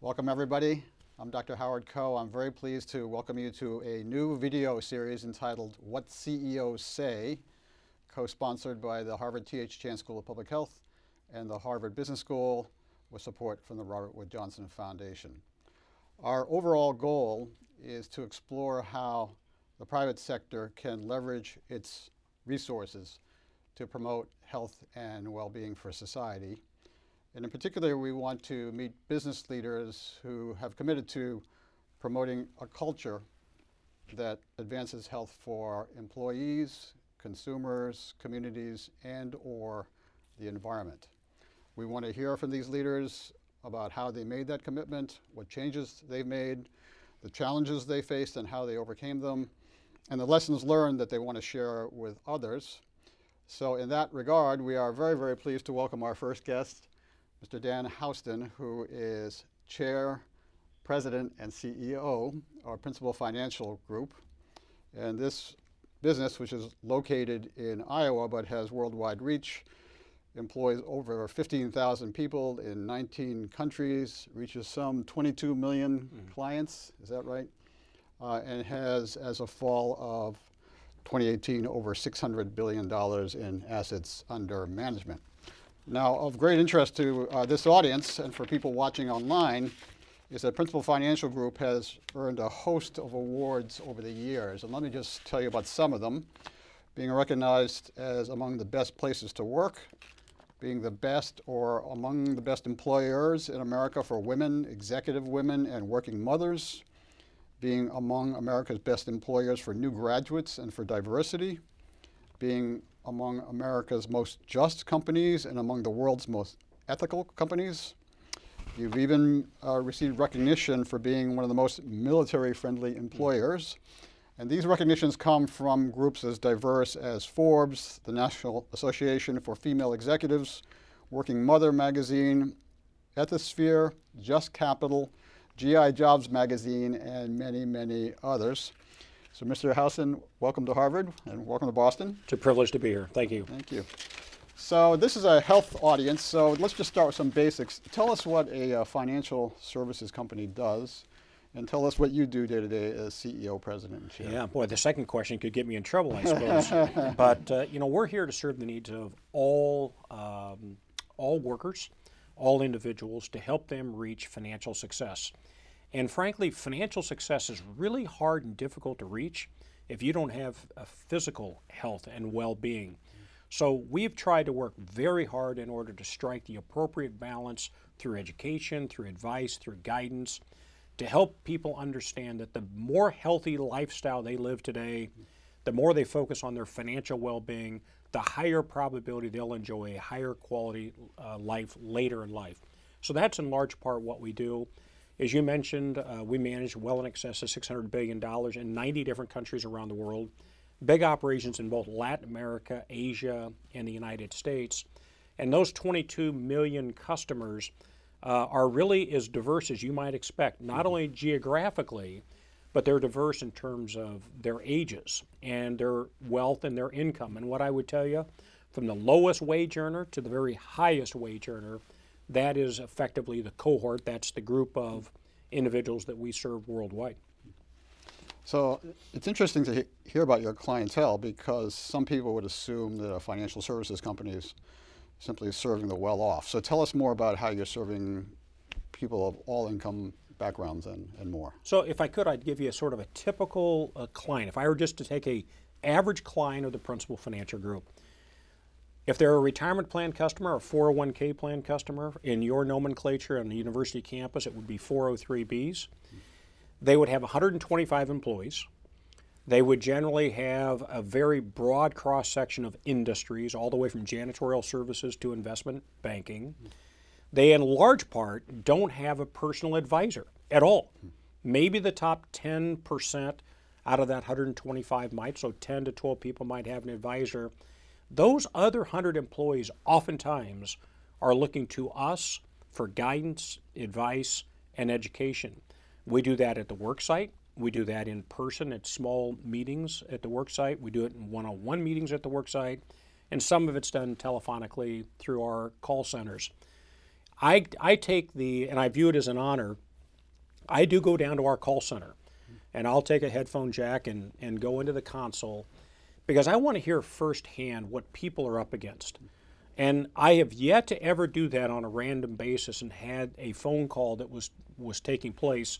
Welcome, everybody. I'm Dr. Howard Koh. I'm very pleased to welcome you to a new video series entitled What CEOs Say, co-sponsored by the Harvard T.H. Chan School of Public Health and the Harvard Business School with support from the Robert Wood Johnson Foundation. Our overall goal is to explore how the private sector can leverage its resources to promote health and well-being for society. And in particular, we want to meet business leaders who have committed to promoting a culture that advances health for employees, consumers, communities, and or the environment. We want to hear from these leaders about how they made that commitment, what changes they've made, the challenges they faced and how they overcame them, and the lessons learned that they want to share with others. So in that regard, we are very, very pleased to welcome our first guest, Mr. Dan Houston, who is Chair, President, and CEO of our Principal Financial Group. And this business, which is located in Iowa but has worldwide reach, employs over 15,000 people in 19 countries, reaches some 22 million mm-hmm. clients, is that right? Uh, and has, as of fall of 2018, over $600 billion in assets under management. Now, of great interest to uh, this audience and for people watching online is that Principal Financial Group has earned a host of awards over the years. And let me just tell you about some of them. Being recognized as among the best places to work, being the best or among the best employers in America for women, executive women, and working mothers, being among America's best employers for new graduates and for diversity, being among America's most just companies and among the world's most ethical companies. You've even uh, received recognition for being one of the most military friendly employers. And these recognitions come from groups as diverse as Forbes, the National Association for Female Executives, Working Mother Magazine, Ethisphere, Just Capital, GI Jobs Magazine, and many, many others. So, Mr. Houston, welcome to Harvard and welcome to Boston. It's a privilege to be here. Thank you. Thank you. So, this is a health audience, so let's just start with some basics. Tell us what a uh, financial services company does and tell us what you do day to day as CEO, president, and chair. Yeah, boy, the second question could get me in trouble, I suppose. but uh, you know, we're here to serve the needs of all um, all workers, all individuals, to help them reach financial success. And frankly, financial success is really hard and difficult to reach if you don't have a physical health and well-being. So we've tried to work very hard in order to strike the appropriate balance through education, through advice, through guidance to help people understand that the more healthy lifestyle they live today, the more they focus on their financial well being, the higher probability they'll enjoy a higher quality uh, life later in life. So that's in large part what we do. As you mentioned, uh, we manage well in excess of $600 billion in 90 different countries around the world, big operations in both Latin America, Asia, and the United States. And those 22 million customers uh, are really as diverse as you might expect, not only geographically, but they're diverse in terms of their ages and their wealth and their income. And what I would tell you, from the lowest wage earner to the very highest wage earner, that is effectively the cohort, that's the group of individuals that we serve worldwide. So it's interesting to he- hear about your clientele because some people would assume that a financial services company is simply serving the well off. So tell us more about how you're serving people of all income backgrounds and, and more. So if I could, I'd give you a sort of a typical uh, client. If I were just to take a average client of the Principal Financial Group, if they're a retirement plan customer or 401k plan customer in your nomenclature on the university campus, it would be 403bs. They would have 125 employees. They would generally have a very broad cross section of industries, all the way from janitorial services to investment banking. They, in large part, don't have a personal advisor at all. Maybe the top 10% out of that 125 might, so 10 to 12 people might have an advisor. Those other 100 employees oftentimes are looking to us for guidance, advice, and education. We do that at the work site. We do that in person at small meetings at the worksite. We do it in one on one meetings at the worksite. And some of it's done telephonically through our call centers. I, I take the, and I view it as an honor I do go down to our call center and I'll take a headphone jack and, and go into the console because I want to hear firsthand what people are up against. And I have yet to ever do that on a random basis and had a phone call that was, was taking place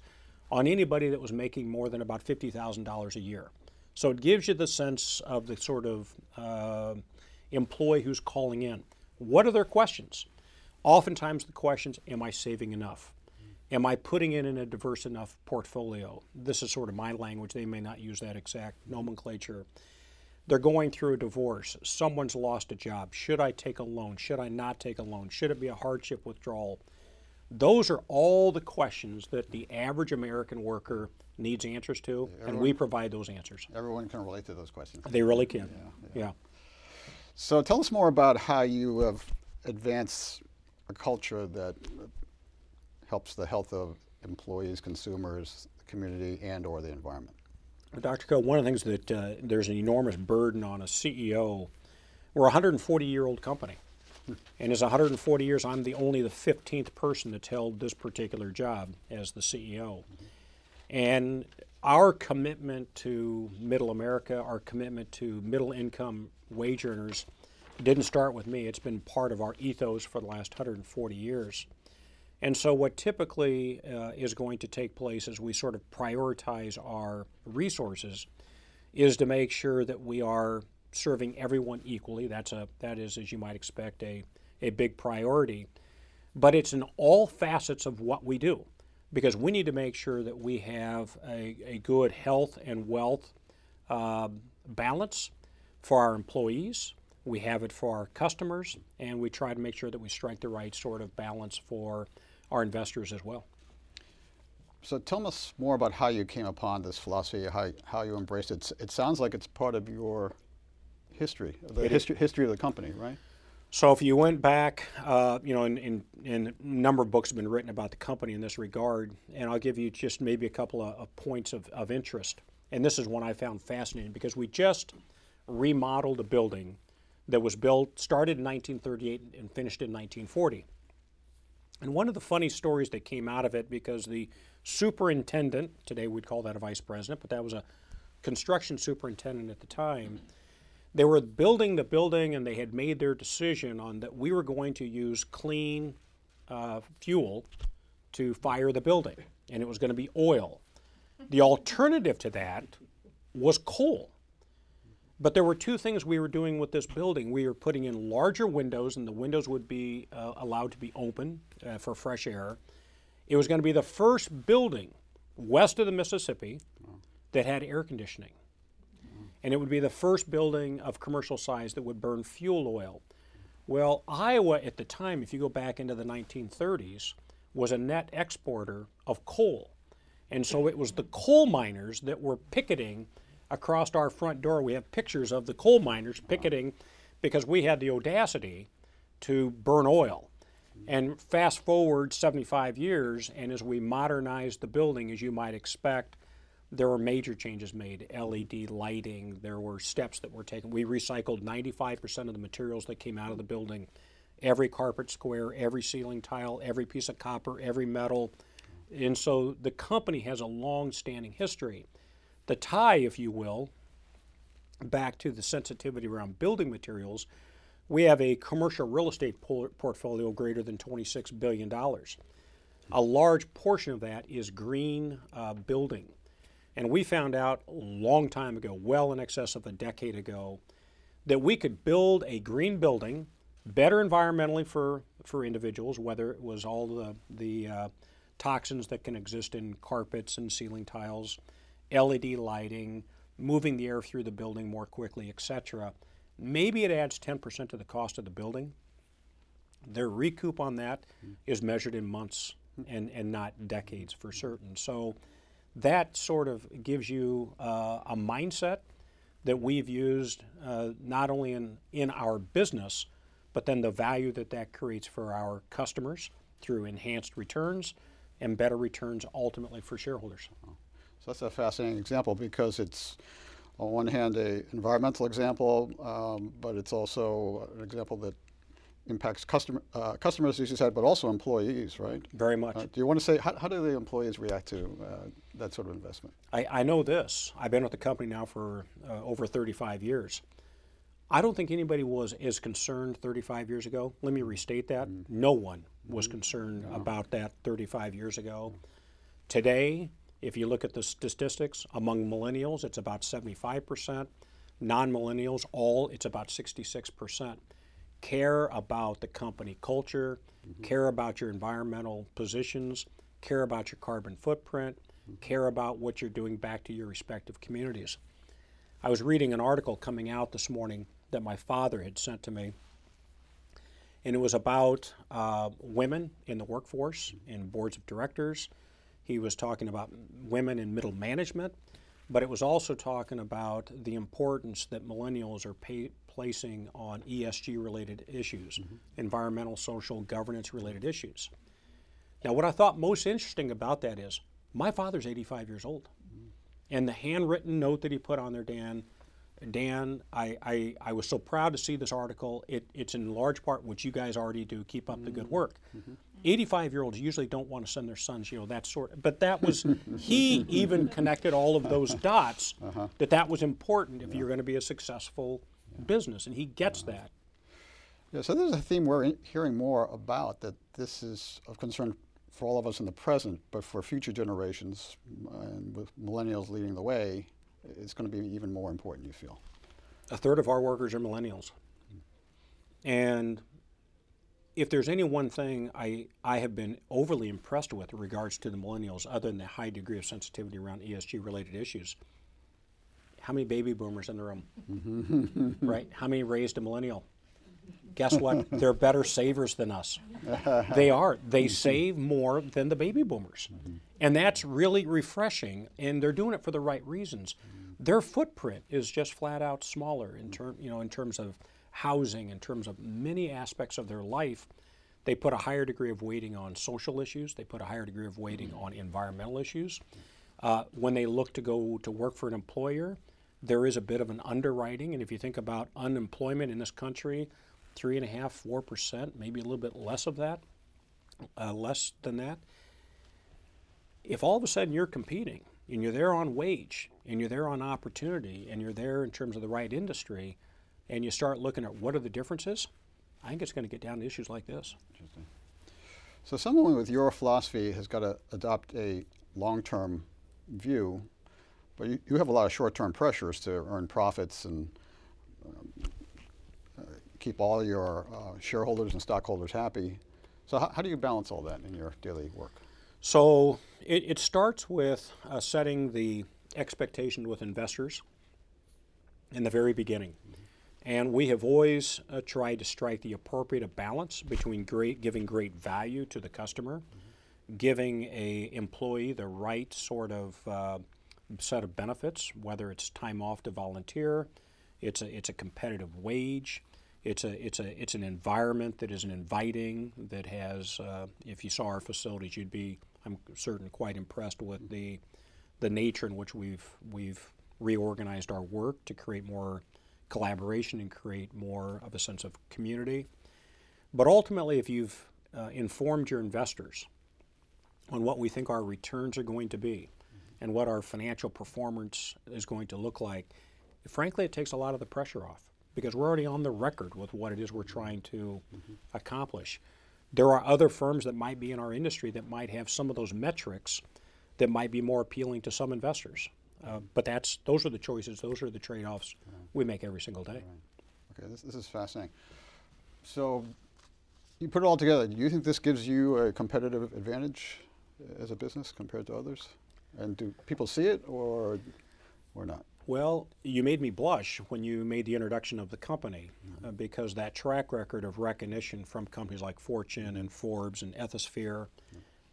on anybody that was making more than about $50,000 a year. So it gives you the sense of the sort of uh, employee who's calling in. What are their questions? Oftentimes, the questions Am I saving enough? Am I putting it in a diverse enough portfolio? This is sort of my language. They may not use that exact nomenclature. They're going through a divorce. Someone's lost a job. Should I take a loan? Should I not take a loan? Should it be a hardship withdrawal? Those are all the questions that the average American worker needs answers to, and we provide those answers. Everyone can relate to those questions. They really can. yeah. So tell us more about how you have advanced a culture that helps the health of employees, consumers, the community, and or the environment. Dr. Koh, one of the things that uh, there's an enormous burden on a CEO. We're a 140 year old company. And as 140 years, I'm the only the 15th person that's held this particular job as the CEO. And our commitment to middle America, our commitment to middle income wage earners, didn't start with me. It's been part of our ethos for the last 140 years. And so, what typically uh, is going to take place as we sort of prioritize our resources is to make sure that we are serving everyone equally. That's a that is, as you might expect, a a big priority. But it's in all facets of what we do, because we need to make sure that we have a, a good health and wealth uh, balance for our employees. We have it for our customers, and we try to make sure that we strike the right sort of balance for our investors as well. So tell us more about how you came upon this philosophy, how, how you embraced it. It sounds like it's part of your history, the history, history of the company, right? So if you went back, uh, you know, in, in, in, a number of books have been written about the company in this regard, and I'll give you just maybe a couple of, of points of, of interest. And this is one I found fascinating because we just remodeled a building that was built, started in 1938 and finished in 1940. And one of the funny stories that came out of it, because the superintendent, today we'd call that a vice president, but that was a construction superintendent at the time, they were building the building and they had made their decision on that we were going to use clean uh, fuel to fire the building, and it was going to be oil. The alternative to that was coal. But there were two things we were doing with this building. We were putting in larger windows, and the windows would be uh, allowed to be open uh, for fresh air. It was going to be the first building west of the Mississippi that had air conditioning. And it would be the first building of commercial size that would burn fuel oil. Well, Iowa at the time, if you go back into the 1930s, was a net exporter of coal. And so it was the coal miners that were picketing across our front door. We have pictures of the coal miners picketing because we had the audacity to burn oil. And fast forward 75 years, and as we modernized the building, as you might expect, there were major changes made LED lighting, there were steps that were taken. We recycled 95% of the materials that came out of the building every carpet square, every ceiling tile, every piece of copper, every metal. And so the company has a long standing history the tie, if you will, back to the sensitivity around building materials, we have a commercial real estate portfolio greater than $26 billion. A large portion of that is green uh, building. And we found out a long time ago, well in excess of a decade ago, that we could build a green building better environmentally for, for individuals, whether it was all the, the uh, toxins that can exist in carpets and ceiling tiles, LED lighting, moving the air through the building more quickly, etc. Maybe it adds 10% to the cost of the building. Their recoup on that mm. is measured in months and, and not decades for certain. So that sort of gives you uh, a mindset that we've used uh, not only in, in our business, but then the value that that creates for our customers through enhanced returns and better returns ultimately for shareholders. That's a fascinating example because it's on one hand a environmental example, um, but it's also an example that impacts customer, uh, customers, as you said, but also employees, right? Very much. Uh, do you want to say, how, how do the employees react to uh, that sort of investment? I, I know this. I've been with the company now for uh, over 35 years. I don't think anybody was as concerned 35 years ago. Let me restate that. No one was concerned about that 35 years ago. Today, if you look at the statistics, among millennials, it's about 75%. Non millennials, all, it's about 66%. Care about the company culture, mm-hmm. care about your environmental positions, care about your carbon footprint, mm-hmm. care about what you're doing back to your respective communities. I was reading an article coming out this morning that my father had sent to me, and it was about uh, women in the workforce, mm-hmm. in boards of directors. He was talking about women in middle management, but it was also talking about the importance that millennials are pay, placing on ESG related issues, mm-hmm. environmental, social, governance related issues. Now, what I thought most interesting about that is my father's 85 years old. Mm-hmm. And the handwritten note that he put on there, Dan, Dan, I, I, I was so proud to see this article. It, it's in large part what you guys already do. Keep up the good mm. work. Mm-hmm. 85 year olds usually don't want to send their sons, you know, that sort. But that was, he even connected all of those dots uh-huh. that that was important if you're going to be a successful business. And he gets that. Yeah, so there's a theme we're hearing more about that this is of concern for all of us in the present, but for future generations, uh, and with millennials leading the way, it's going to be even more important, you feel. a third of our workers are millennials. And if there's any one thing I, I have been overly impressed with in regards to the millennials, other than the high degree of sensitivity around ESG related issues, how many baby boomers in the room? right? How many raised a millennial? Guess what? They're better savers than us. they are. They save more than the baby boomers. Mm-hmm. And that's really refreshing, and they're doing it for the right reasons. Their footprint is just flat out smaller in term, you know, in terms of housing, in terms of many aspects of their life. They put a higher degree of weighting on social issues. They put a higher degree of weighting on environmental issues. Uh, when they look to go to work for an employer, there is a bit of an underwriting. And if you think about unemployment in this country, three and a half, four percent, maybe a little bit less of that, uh, less than that. If all of a sudden you're competing and you're there on wage and you're there on opportunity and you're there in terms of the right industry, and you start looking at what are the differences, I think it's going to get down to issues like this. Interesting. So someone with your philosophy has got to adopt a long-term view, but you, you have a lot of short-term pressures to earn profits and um, uh, keep all your uh, shareholders and stockholders happy. So how, how do you balance all that in your daily work? So it, it starts with uh, setting the expectation with investors in the very beginning. And we have always uh, tried to strike the appropriate balance between great, giving great value to the customer, giving a employee the right sort of uh, set of benefits, whether it's time off to volunteer, it's a, it's a competitive wage, it's a, it's a, it's an environment that is inviting, that has, uh, if you saw our facilities, you'd be, I'm certain, quite impressed with the, the nature in which we've, we've reorganized our work to create more collaboration and create more of a sense of community. But ultimately, if you've uh, informed your investors on what we think our returns are going to be and what our financial performance is going to look like, frankly, it takes a lot of the pressure off because we're already on the record with what it is we're trying to accomplish. There are other firms that might be in our industry that might have some of those metrics that might be more appealing to some investors. Uh, but that's those are the choices, those are the trade-offs we make every single day. Okay, this, this is fascinating. So you put it all together. Do you think this gives you a competitive advantage as a business compared to others? And do people see it or, or not? Well, you made me blush when you made the introduction of the company uh, because that track record of recognition from companies like Fortune and Forbes and Ethisphere,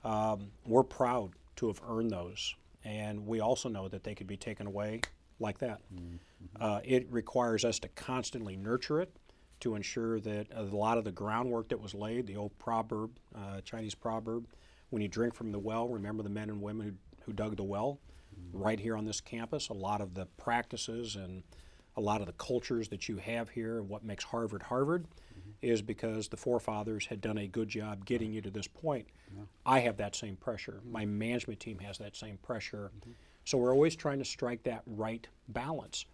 um, we're proud to have earned those. And we also know that they could be taken away like that. Uh, it requires us to constantly nurture it to ensure that a lot of the groundwork that was laid, the old proverb, uh, Chinese proverb, when you drink from the well, remember the men and women who, who dug the well. Right here on this campus, a lot of the practices and a lot of the cultures that you have here, and what makes Harvard Harvard, mm-hmm. is because the forefathers had done a good job getting you to this point. I have that same pressure. My mm-hmm. management team has that same pressure. Mm-hmm. So we're always trying to strike that right balance.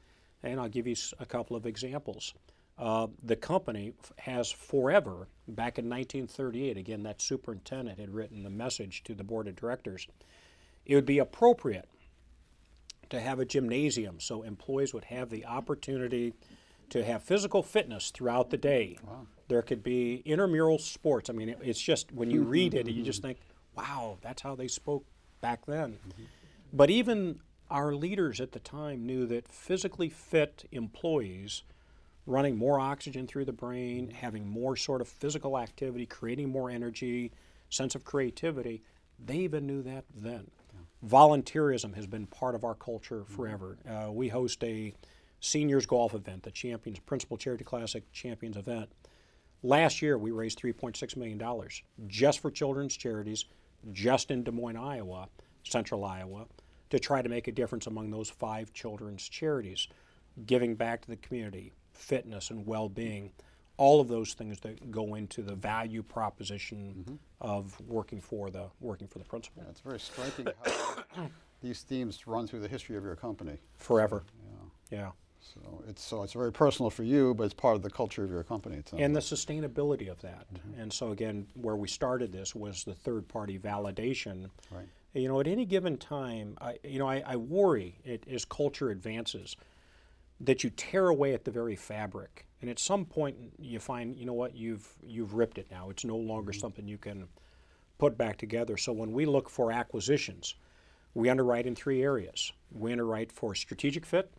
And I'll give you a couple of examples. Uh, the company f- has forever, back in 1938, again, that superintendent had written the message to the board of directors. It would be appropriate to have a gymnasium so employees would have the opportunity to have physical fitness throughout the day. There could be intramural sports. I mean, it, it's just when you read it, you just think, wow, that's how they spoke back then. But even our leaders at the time knew that physically fit employees running more oxygen through the brain, having more sort of physical activity, creating more energy, sense of creativity, they even knew that then. Volunteerism has been part of our culture forever. Uh, we host a seniors golf event, the Champions Principal Charity Classic Champions event. Last year, we raised $3.6 million just for children's charities, just in Des Moines, Iowa, central Iowa, to try to make a difference among those five children's charities, giving back to the community, fitness and well being, all of those things that go into the value proposition of working for the working for the principal Yeah, it's very striking how these themes run through the history of your company. forever. Yeah. So it's so it's very personal for you, but it's part of the culture of your company. And the sustainability of that. Mm-hmm. And so again, where we started this was the third party validation. Right. You know, at any given time, I, you know, I, I worry it, as culture advances that you tear away at the very fabric, and at some point you find, you know what, you've you've ripped it now. It's no longer mm-hmm. something you can put back together. So when we look for acquisitions, we underwrite in three areas. We underwrite for strategic fit,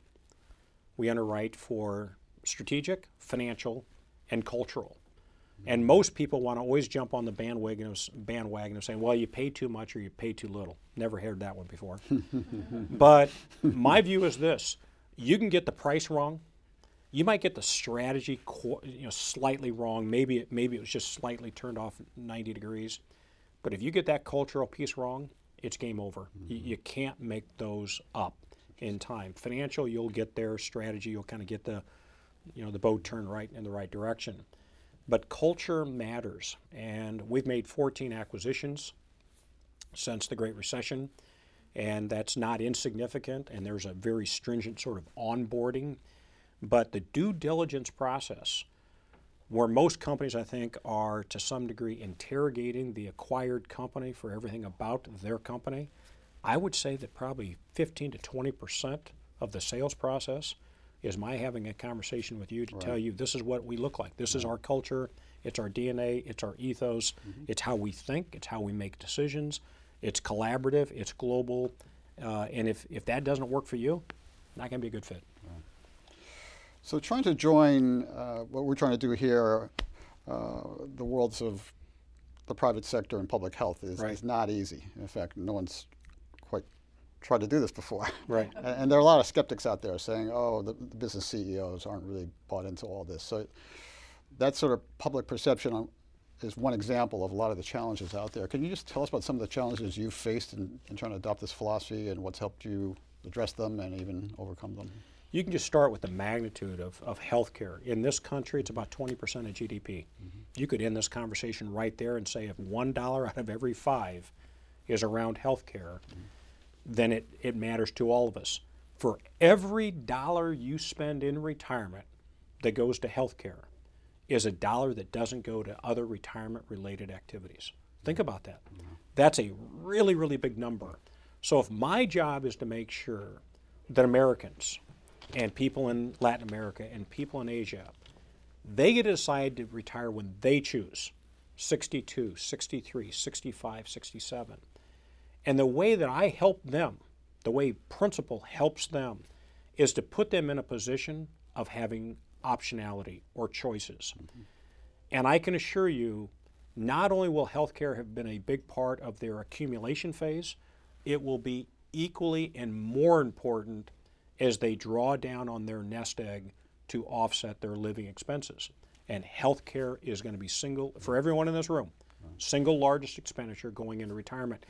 we underwrite for strategic, financial, and cultural. And mm-hmm. most people want to always jump on the bandwagon of, bandwagon of saying, well, you pay too much or you pay too little. Never heard that one before. but my view is this you can get the price wrong. You might get the strategy you know, slightly wrong. Maybe it, maybe it was just slightly turned off 90 degrees. But if you get that cultural piece wrong, it's game over. You, mm-hmm. you can't make those up in time. Financial, you'll get there. Strategy, you'll kind of get the, you know, the boat turned right in the right direction. But culture matters, and we've made 14 acquisitions since the Great Recession, and that's not insignificant. And there's a very stringent sort of onboarding, but the due diligence process where most companies, I think, are to some degree interrogating the acquired company for everything about their company, I would say that probably 15 to 20 percent of the sales process is my having a conversation with you to tell you this is what we look like. This is our culture. It's our DNA. It's our ethos. It's how we think. It's how we make decisions. It's collaborative. It's global. Uh, and if, if that doesn't work for you, not going to be a good fit. So trying to join uh, what we're trying to do here, uh, the worlds of the private sector and public health is, Right. is not easy. In fact, no one's quite tried to do this before. Right. and, and there are a lot of skeptics out there saying, oh, the, the business CEOs aren't really bought into all this. So that sort of public perception on- is one example of a lot of the challenges out there. Can you just tell us about some of the challenges you've faced in, in trying to adopt this philosophy and what's helped you address them and even overcome them? You can just start with the magnitude of, of healthcare. In this country, it's about 20% of GDP. Mm-hmm. You could end this conversation right there and say if $1 out of every five is around healthcare, mm-hmm. then it, it matters to all of us. For every dollar you spend in retirement that goes to healthcare is a dollar that doesn't go to other retirement related activities. Think about that. That's a really, really big number. So if my job is to make sure that Americans and people in Latin America and people in Asia, they get to decide to retire when they choose 62, 63, 65, 67. And the way that I help them, the way Principal helps them, is to put them in a position of having optionality or choices. And I can assure you, not only will healthcare have been a big part of their accumulation phase, it will be equally and more important as they draw down on their nest egg to offset their living expenses. And healthcare is going to be single, for everyone in this room, single largest expenditure going into retirement.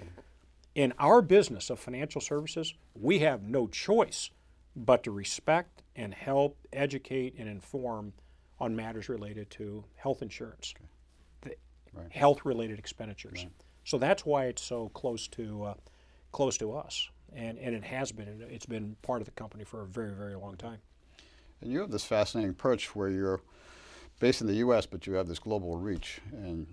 In our business of financial services, we have no choice but to respect and help educate and inform on matters related to health insurance, the Right. health-related expenditures. So that's why it's so close to uh, close to us, and and it has been. and It's been part of the company for a very very long time. And you have this fascinating approach where you're based in the U.S., but you have this global reach. And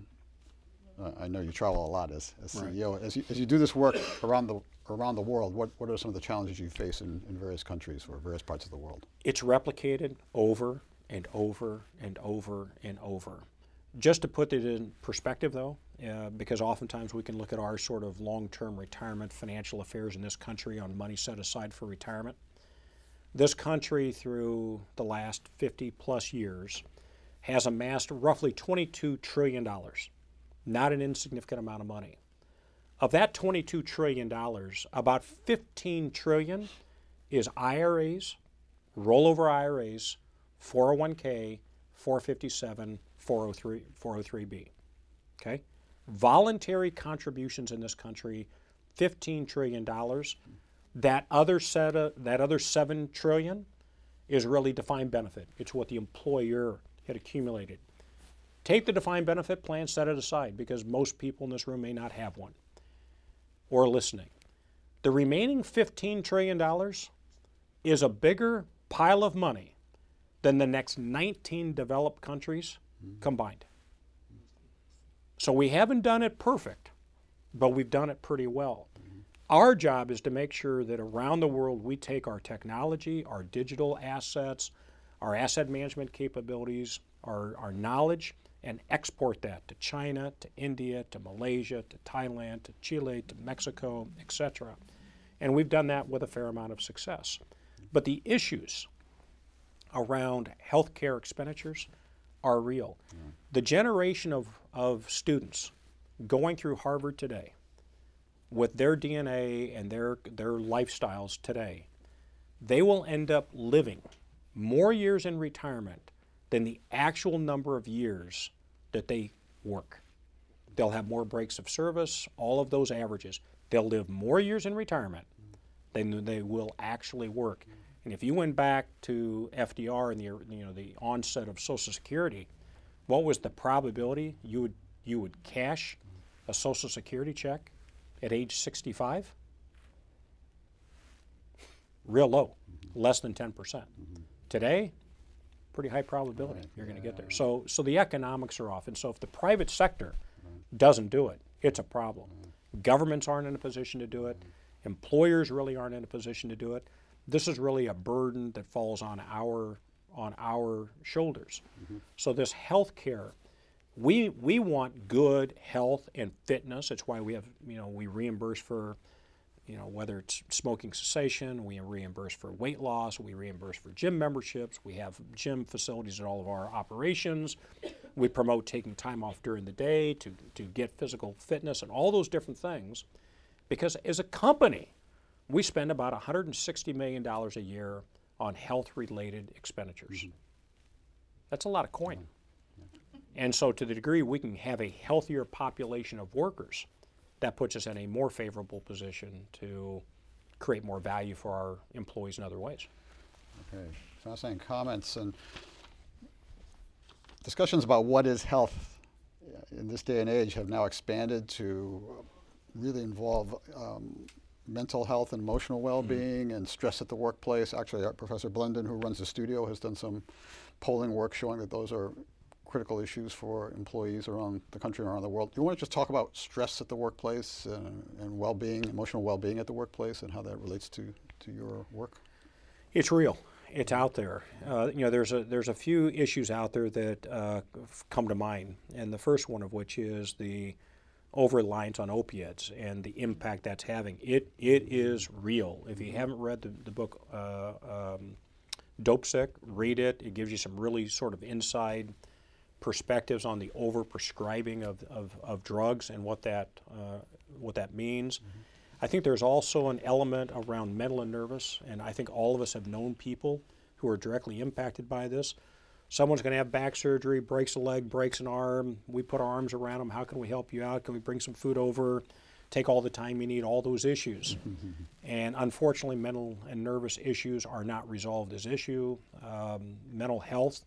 uh, I know you travel a lot as, as Right. CEO. As you, as you do this work around the around the world, what, what are some of the challenges you face in, in various countries or various parts of the world? it's replicated over and over and over and over. Just to put it in perspective, though, uh, because oftentimes we can look at our sort of long term retirement financial affairs in this country on money set aside for retirement. This country, through the last 50 plus years, has amassed roughly $22 trillion, not an insignificant amount of money. Of that $22 trillion, about 15 trillion is IRAs, rollover IRAs, 401k, 457, 403, 403b. Okay? Voluntary contributions in this country, $15 trillion. That other set of, that other 7 trillion is really defined benefit. It's what the employer had accumulated. Take the defined benefit plan, set it aside because most people in this room may not have one or listening. The remaining $15 trillion is a bigger pile of money than the next 19 developed countries hmm. combined. So we haven't done it perfect, but we've done it pretty well. Our job is to make sure that around the world we take our technology, our digital assets, our asset management capabilities, our, our knowledge, and export that to China, to India, to Malaysia, to Thailand, to Chile, to Mexico, etc. And we've done that with a fair amount of success. But the issues around healthcare expenditures are real. The generation of, of students going through Harvard today with their DNA and their, their lifestyles today, they will end up living more years in retirement than the actual number of years that they work. They'll have more breaks of service, all of those averages. They'll live more years in retirement than they will actually work. If you went back to FDR and the you know the onset of Social Security, what was the probability you would you would cash a Social Security check at age 65? Real low, less than 10%. percent Today, pretty high probability you're going to get there. So so the economics are off. And so if the private sector doesn't do it, it's a problem. Governments aren't in a position to do it. Employers really aren't in a position to do it. This is really a burden that falls on our on our shoulders. Mm-hmm. So this health care, we we want good health and fitness. It's why we have you know we reimburse for you know whether it's smoking cessation, we reimburse for weight loss, we reimburse for gym memberships. We have gym facilities at all of our operations. We promote taking time off during the day to to get physical fitness and all those different things, because as a company, we spend about 160 million dollars a year on health-related expenditures. That's a lot of coin. And so, to the degree we can have a healthier population of workers, that puts us in a more favorable position to create more value for our employees in other ways. Okay, fascinating comments and discussions about what is health uh, in this day and age have now expanded to really involve um, mental health and emotional well-being and stress at the workplace. Actually, uh, Professor Blendon, who runs the studio, has done some polling work showing that those are critical issues for employees around the country and around the world. Do you want to just talk about stress at the workplace and, and well-being, emotional well-being at the workplace, and how that relates to, to your work? It's real. It's out there. Uh, you know, there's a there's a few issues out there that uh, come to mind, and the first one of which is the over reliance on opiates and the impact that's having. It it is real. If you haven't read the, the book uh, um, Dopesick, read it. It gives you some really sort of inside perspectives on the overprescribing of, of, of drugs and what that uh, what that means. I think there's also an element around mental and nervous, and I think all of us have known people who are directly impacted by this. Someone's going to have back surgery, breaks a leg, breaks an arm. We put our arms around them. How can we help you out? Can we bring some food over? Take all the time you need, all those issues. and unfortunately, mental and nervous issues are not resolved as issue. Um, mental health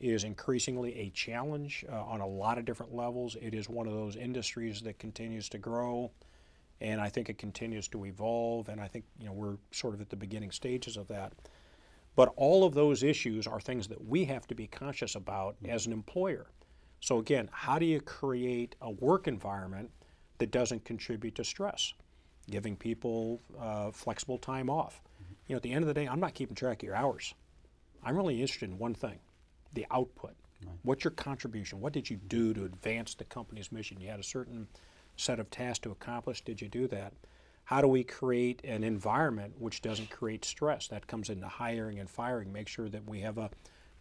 is increasingly a challenge uh, on a lot of different levels. It is one of those industries that continues to grow, and I think it continues to evolve. And I think you know we're sort of at the beginning stages of that. But all of those issues are things that we have to be conscious about as an employer. So again, how do you create a work environment that doesn't contribute to stress? Giving people uh, flexible time off. You know, at the end of the day, I'm not keeping track of your hours. I'm really interested in one thing the output. Right. What's your contribution? What did you do to advance the company's mission? You had a certain set of tasks to accomplish. Did you do that? How do we create an environment which doesn't create stress? That comes into hiring and firing. Make sure that we have a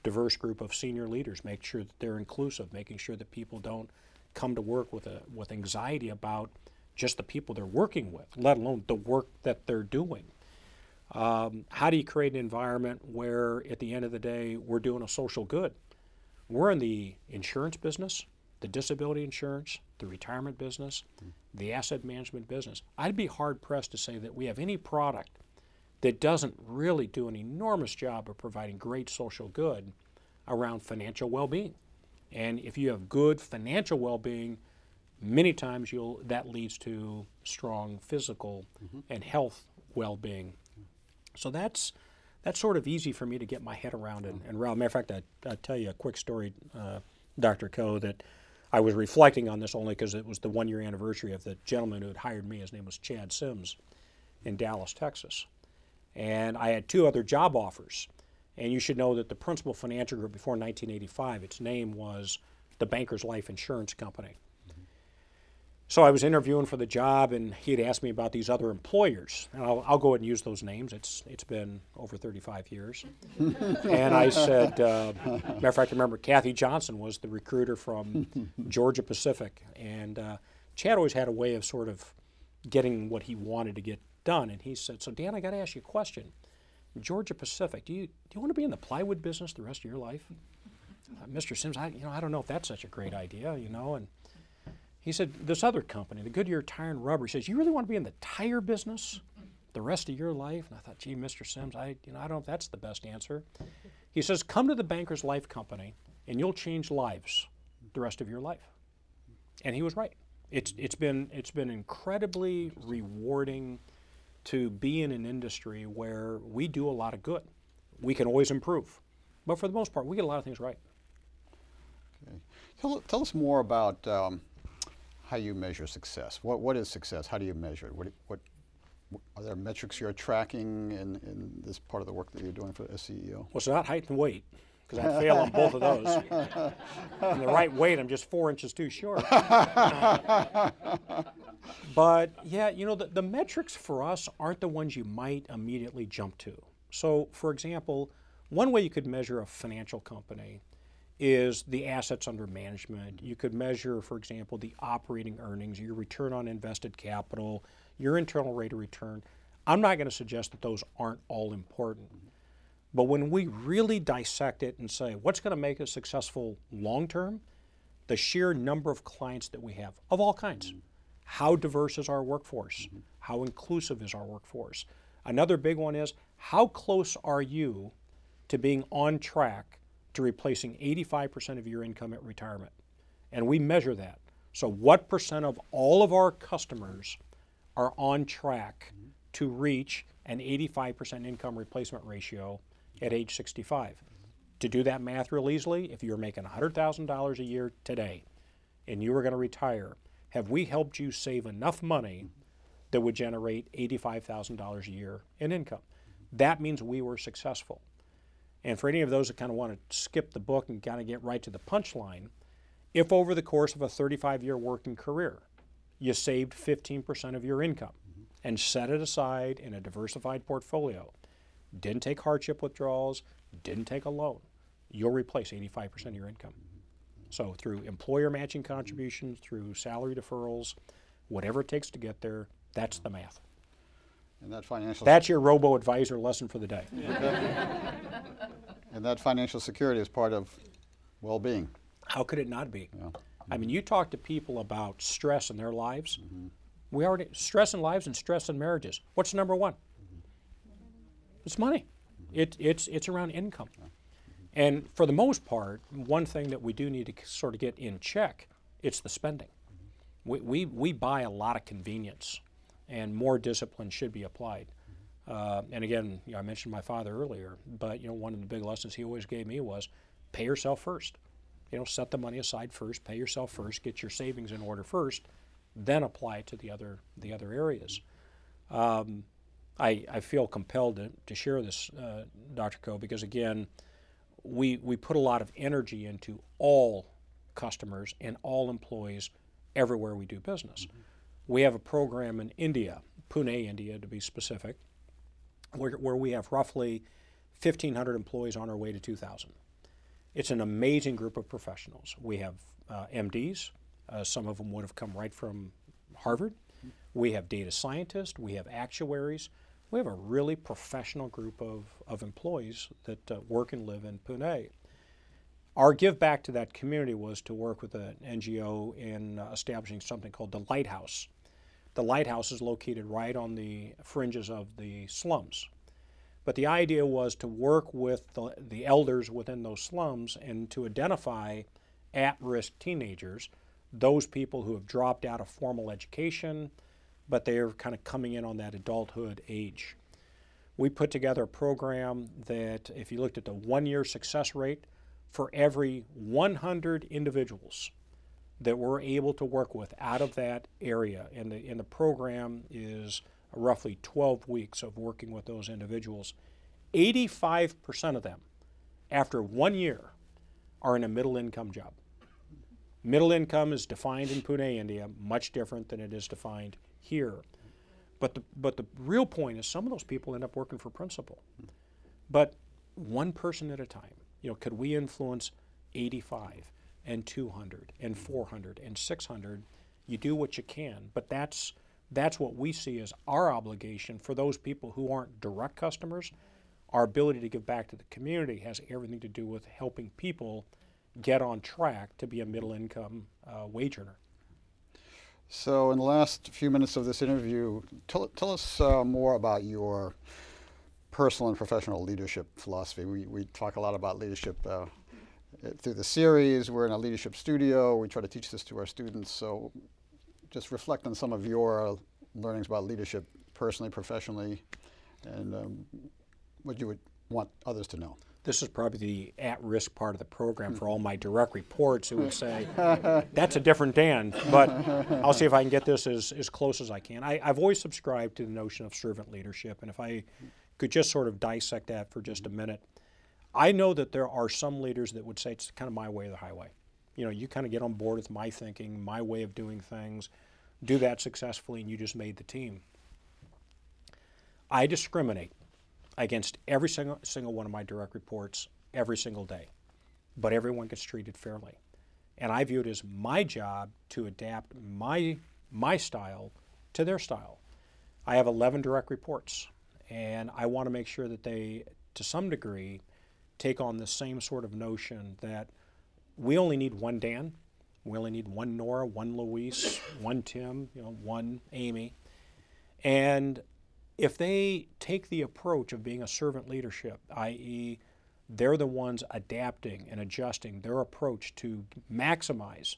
diverse group of senior leaders. Make sure that they're inclusive. Making sure that people don't come to work with a with anxiety about just the people they're working with, let alone the work that they're doing. Um, how do you create an environment where, at the end of the day, we're doing a social good? We're in the insurance business, the disability insurance, the retirement business, mm. The asset management business. I'd be hard pressed to say that we have any product that doesn't really do an enormous job of providing great social good around financial well being. And if you have good financial well being, many times you'll, that leads to strong physical mm-hmm. and health well being so that's that's sort of easy for me to get my head around and, and around. Matter of fact, I, I'll tell you a quick story, uh, Dr. Koh, that I was reflecting on this only because it was the one year anniversary of the gentleman who had hired me. His name was Chad Sims in Dallas, Texas. And I had two other job offers. And you should know that the Principal Financial Group before 1985, its name was the Bankers Life Insurance Company. So I was interviewing for the job, and he had asked me about these other employers. And I'll, I'll go ahead and use those names. It's it's been over 35 years. and I said, uh, matter of fact, I remember Kathy Johnson was the recruiter from Georgia Pacific, and uh, Chad always had a way of sort of getting what he wanted to get done. And he said, "So Dan, I got to ask you a question. Georgia Pacific, do you do you want to be in the plywood business the rest of your life?" Uh, Mr. Sims, I you know I don't know if that's such a great idea, you know, and he said, This other company, the Goodyear Tire and Rubber, he says, You really want to be in the tire business the rest of your life? And I thought, Gee, Mr. Sims, I, you know, I don't know if that's the best answer. He says, Come to the Bankers Life Company and you'll change lives the rest of your life. And he was right. It's, it's, been, it's been incredibly rewarding to be in an industry where we do a lot of good. We can always improve. But for the most part, we get a lot of things right. Okay. Tell, tell us more about um, how you measure success. What, what is success? How do you measure it? What, what, are there metrics you're tracking in, in this part of the work that you're doing for SCEO? Well, it's not height and weight, because I fail on both of those. and the right weight, I'm just four inches too short. but yeah, you know, the, the metrics for us aren't the ones you might immediately jump to. So, for example, one way you could measure a financial company is the assets under management. You could measure, for example, the operating earnings, your return on invested capital, your internal rate of return. I'm not going to suggest that those aren't all important. But when we really dissect it and say, what's going to make us successful long term? The sheer number of clients that we have of all kinds. How diverse is our workforce? How inclusive is our workforce? Another big one is how close are you to being on track to replacing 85% of your income at retirement. And we measure that. So, what percent of all of our customers are on track mm-hmm. to reach an 85% income replacement ratio at age 65? Mm-hmm. To do that math real easily, if you're making $100,000 a year today and you were going to retire, have we helped you save enough money that would generate $85,000 a year in income? That means we were successful. And for any of those that kind of want to skip the book and kind of get right to the punchline, if over the course of a 35 year working career, you saved 15% of your income mm-hmm. and set it aside in a diversified portfolio, didn't take hardship withdrawals, didn't take a loan, you'll replace 85% of your income. So through employer matching contributions, through salary deferrals, whatever it takes to get there, that's the math. And that financial That's your robo advisor lesson for the day. and that financial security is part of well-being. How could it not be? Yeah. I mean, you talk to people about stress in their lives. Mm-hmm. We already stress in lives and stress in marriages. What's number one? Mm-hmm. It's money. Mm-hmm. It, it's it's around income. And for the most part, one thing that we do need to sort of get in check, it's the spending. We, we, we buy a lot of convenience, and more discipline should be applied. Uh, and again, you know, I mentioned my father earlier, but you know, one of the big lessons he always gave me was pay yourself first. You know, set the money aside first, pay yourself first, get your savings in order first, then apply it to the other the other areas. Um, I, I feel compelled to, to share this, uh, Dr. Koh, because again, we, we put a lot of energy into all customers and all employees everywhere we do business. Mm-hmm. We have a program in India, Pune, India to be specific, where, where we have roughly 1,500 employees on our way to 2,000. It's an amazing group of professionals. We have uh, MDs, uh, some of them would have come right from Harvard. We have data scientists, we have actuaries, we have a really professional group of, of employees that uh, work and live in Pune. Our give back to that community was to work with an NGO in uh, establishing something called the Lighthouse. The Lighthouse is located right on the fringes of the slums. But the idea was to work with the, the elders within those slums and to identify at risk teenagers, those people who have dropped out of formal education, but they're kind of coming in on that adulthood age. We put together a program that, if you looked at the one year success rate, for every 100 individuals that we're able to work with out of that area, and the, and the program is roughly 12 weeks of working with those individuals, 85% of them, after one year, are in a middle income job. Middle income is defined in Pune, India, much different than it is defined here. But the, but the real point is some of those people end up working for Principal. But one person at a time. You know, could we influence 85 and 200 and 400 and 600? You do what you can, but that's that's what we see as our obligation for those people who aren't direct customers. Our ability to give back to the community has everything to do with helping people get on track to be a middle income uh, wage earner. So, in the last few minutes of this interview, tell, tell us uh, more about your personal and professional leadership philosophy. We, we talk a lot about leadership uh, through the series. We're in a leadership studio. We try to teach this to our students. So, just reflect on some of your learnings about leadership personally, professionally, and um, what you would want others to know this is probably the at-risk part of the program for all my direct reports who would say, that's a different Dan, but I'll see if I can get this as, as close as I can. I, have always subscribed to the notion of servant leadership, and if I could just sort of dissect that for just a minute, I know that there are some leaders that would say it's kind of my way or the highway. You know, you kind of get on board with my thinking, my way of doing things, do that successfully, and you just made the team. I discriminate against every single, single one of my direct reports every single day. But everyone gets treated fairly. And I view it as my job to adapt my, my style to their style. I have 11 direct reports, and I want to make sure that they, to some degree, take on the same sort of notion that we only need one Dan, we only need one Nora, one Luis, one Tim, you know, one Amy. And if they take the approach of being a servant leadership, i.e., they're the ones adapting and adjusting their approach to maximize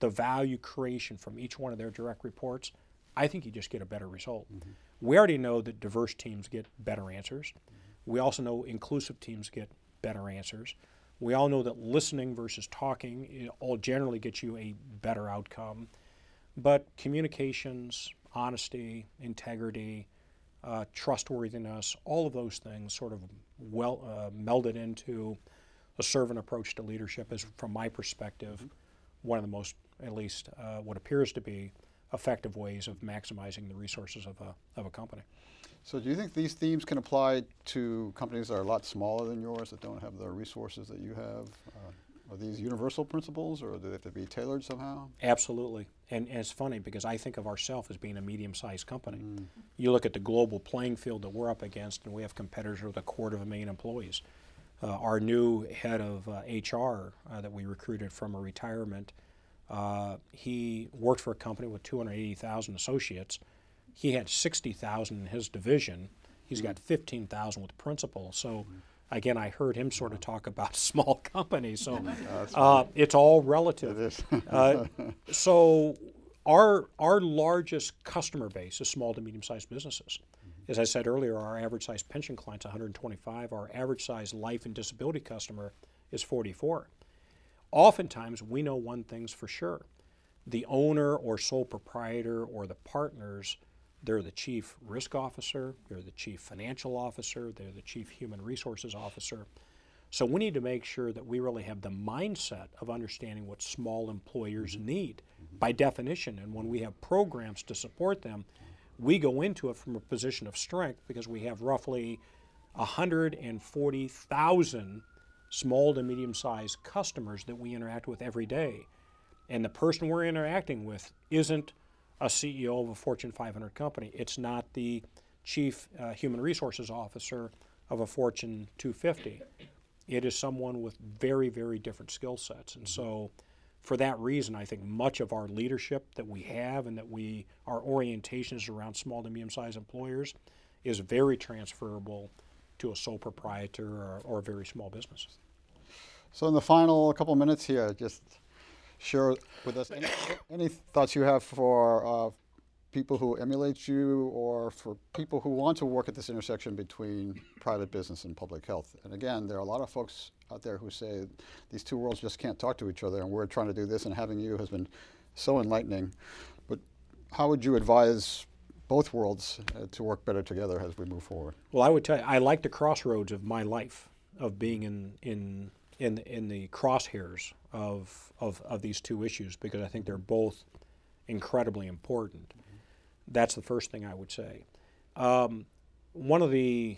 the value creation from each one of their direct reports, I think you just get a better result. Mm-hmm. We already know that diverse teams get better answers. Mm-hmm. We also know inclusive teams get better answers. We all know that listening versus talking all generally gets you a better outcome. But communications, honesty, integrity, uh, trustworthiness, all of those things sort of well uh, melded into a servant approach to leadership is, from my perspective, one of the most, at least uh, what appears to be, effective ways of maximizing the resources of a, of a company. So, do you think these themes can apply to companies that are a lot smaller than yours that don't have the resources that you have? Uh, are these universal principles or do they have to be tailored somehow? Absolutely. And, and it's funny because I think of ourselves as being a medium sized company. Mm. You look at the global playing field that we're up against, and we have competitors with a quarter of a million employees. Uh, our new head of uh, HR uh, that we recruited from a retirement, uh, he worked for a company with 280,000 associates. He had 60,000 in his division. He's got 15,000 with Principal. So Again, I heard him sort of talk about small companies, so uh, it's all relative. Uh, so our our largest customer base is small to medium sized businesses. As I said earlier, our average size pension client's 125. Our average size life and disability customer is 44. Oftentimes, we know one thing's for sure: the owner or sole proprietor or the partners. They're the chief risk officer, they're the chief financial officer, they're the chief human resources officer. So we need to make sure that we really have the mindset of understanding what small employers mm-hmm. need mm-hmm. by definition. And when we have programs to support them, we go into it from a position of strength because we have roughly 140,000 small to medium sized customers that we interact with every day. And the person we're interacting with isn't a CEO of a Fortune 500 company, it's not the chief uh, human resources officer of a Fortune 250. It is someone with very, very different skill sets. And so, for that reason, I think much of our leadership that we have and that we our orientation is around small to medium-sized employers is very transferable to a sole proprietor or, or a very small business. So in the final couple minutes here, just share with us any, any thoughts you have for uh, people who emulate you or for people who want to work at this intersection between private business and public health. And again, there are a lot of folks out there who say these two worlds just can't talk to each other and we're trying to do this and having you has been so enlightening. But how would you advise both worlds uh, to work better together as we move forward? Well, I would tell you, I like the crossroads of my life of being in in in in the crosshairs of of, of these two issues because I think they're both incredibly important. That's the first thing I would say. Um, one of the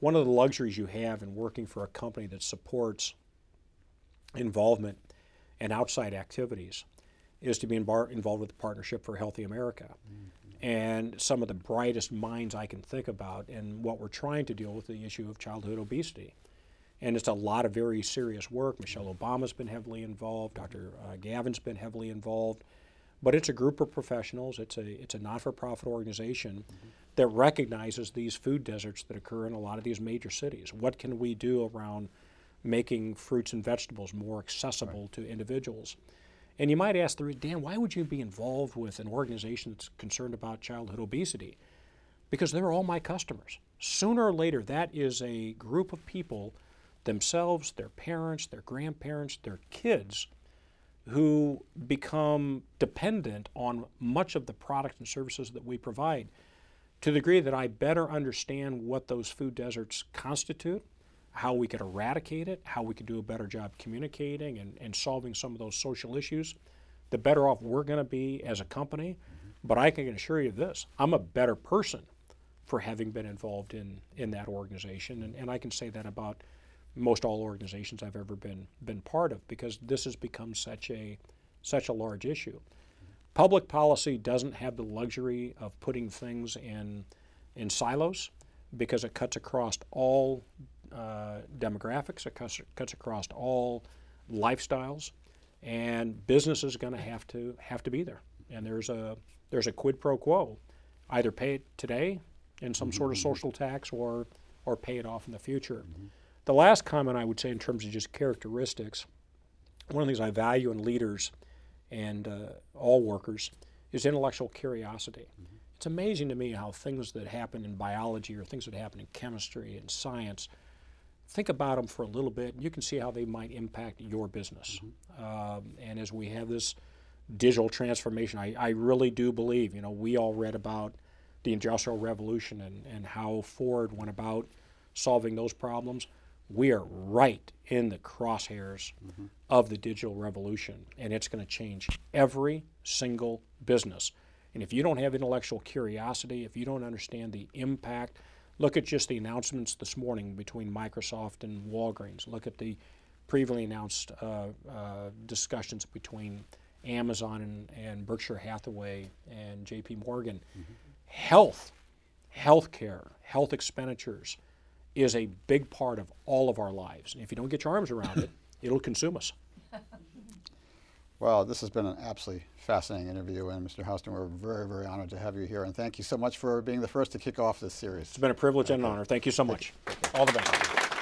one of the luxuries you have in working for a company that supports involvement and outside activities is to be involved with the Partnership for Healthy America. Mm-hmm. And some of the brightest minds I can think about and what we're trying to deal with the issue of childhood obesity. And it's a lot of very serious work. Michelle Obama's been heavily involved, Dr. Uh, Gavin's been heavily involved. But it's a group of professionals, it's a, it's a not for profit organization mm-hmm. that recognizes these food deserts that occur in a lot of these major cities. What can we do around making fruits and vegetables more accessible right. to individuals? And you might ask, Dan, why would you be involved with an organization that's concerned about childhood obesity? Because they're all my customers. Sooner or later, that is a group of people, themselves, their parents, their grandparents, their kids, who become dependent on much of the products and services that we provide to the degree that I better understand what those food deserts constitute how we could eradicate it, how we could do a better job communicating and, and solving some of those social issues, the better off we're going to be as a company. Mm-hmm. But I can assure you this I'm a better person for having been involved in, in that organization. And, and I can say that about most all organizations I've ever been, been part of because this has become such a, such a large issue. Public policy doesn't have the luxury of putting things in, in silos because it cuts across all uh, demographics. It cuts, cuts across all lifestyles, and business is going to have to have to be there. And there's a there's a quid pro quo, either pay it today in some mm-hmm. sort of mm-hmm. social tax, or or pay it off in the future. Mm-hmm. The last comment I would say in terms of just characteristics, one of the things I value in leaders and uh, all workers is intellectual curiosity. Mm-hmm. It's amazing to me how things that happen in biology or things that happen in chemistry and science think about them for a little bit, and you can see how they might impact your business. Mm-hmm. Um, and as we have this digital transformation, I, I, really do believe, you know, we all read about the Industrial Revolution and, and how Ford went about solving those problems. We are right in the crosshairs mm-hmm. of the digital revolution, and it's going to change every single business. And if you don't have intellectual curiosity, if you don't understand the impact Look at just the announcements this morning between Microsoft and Walgreens. Look at the previously announced uh, uh, discussions between Amazon and, and, Berkshire Hathaway and JP Morgan. Mm-hmm. Health, healthcare, health expenditures is a big part of all of our lives. And if you don't get your arms around it, it'll consume us. Well, this has been an absolutely fascinating interview, and Mr. Houston, we're very, very honored to have you here, and thank you so much for being the first to kick off this series. It's been a privilege and an honor. Thank you so much. All the best.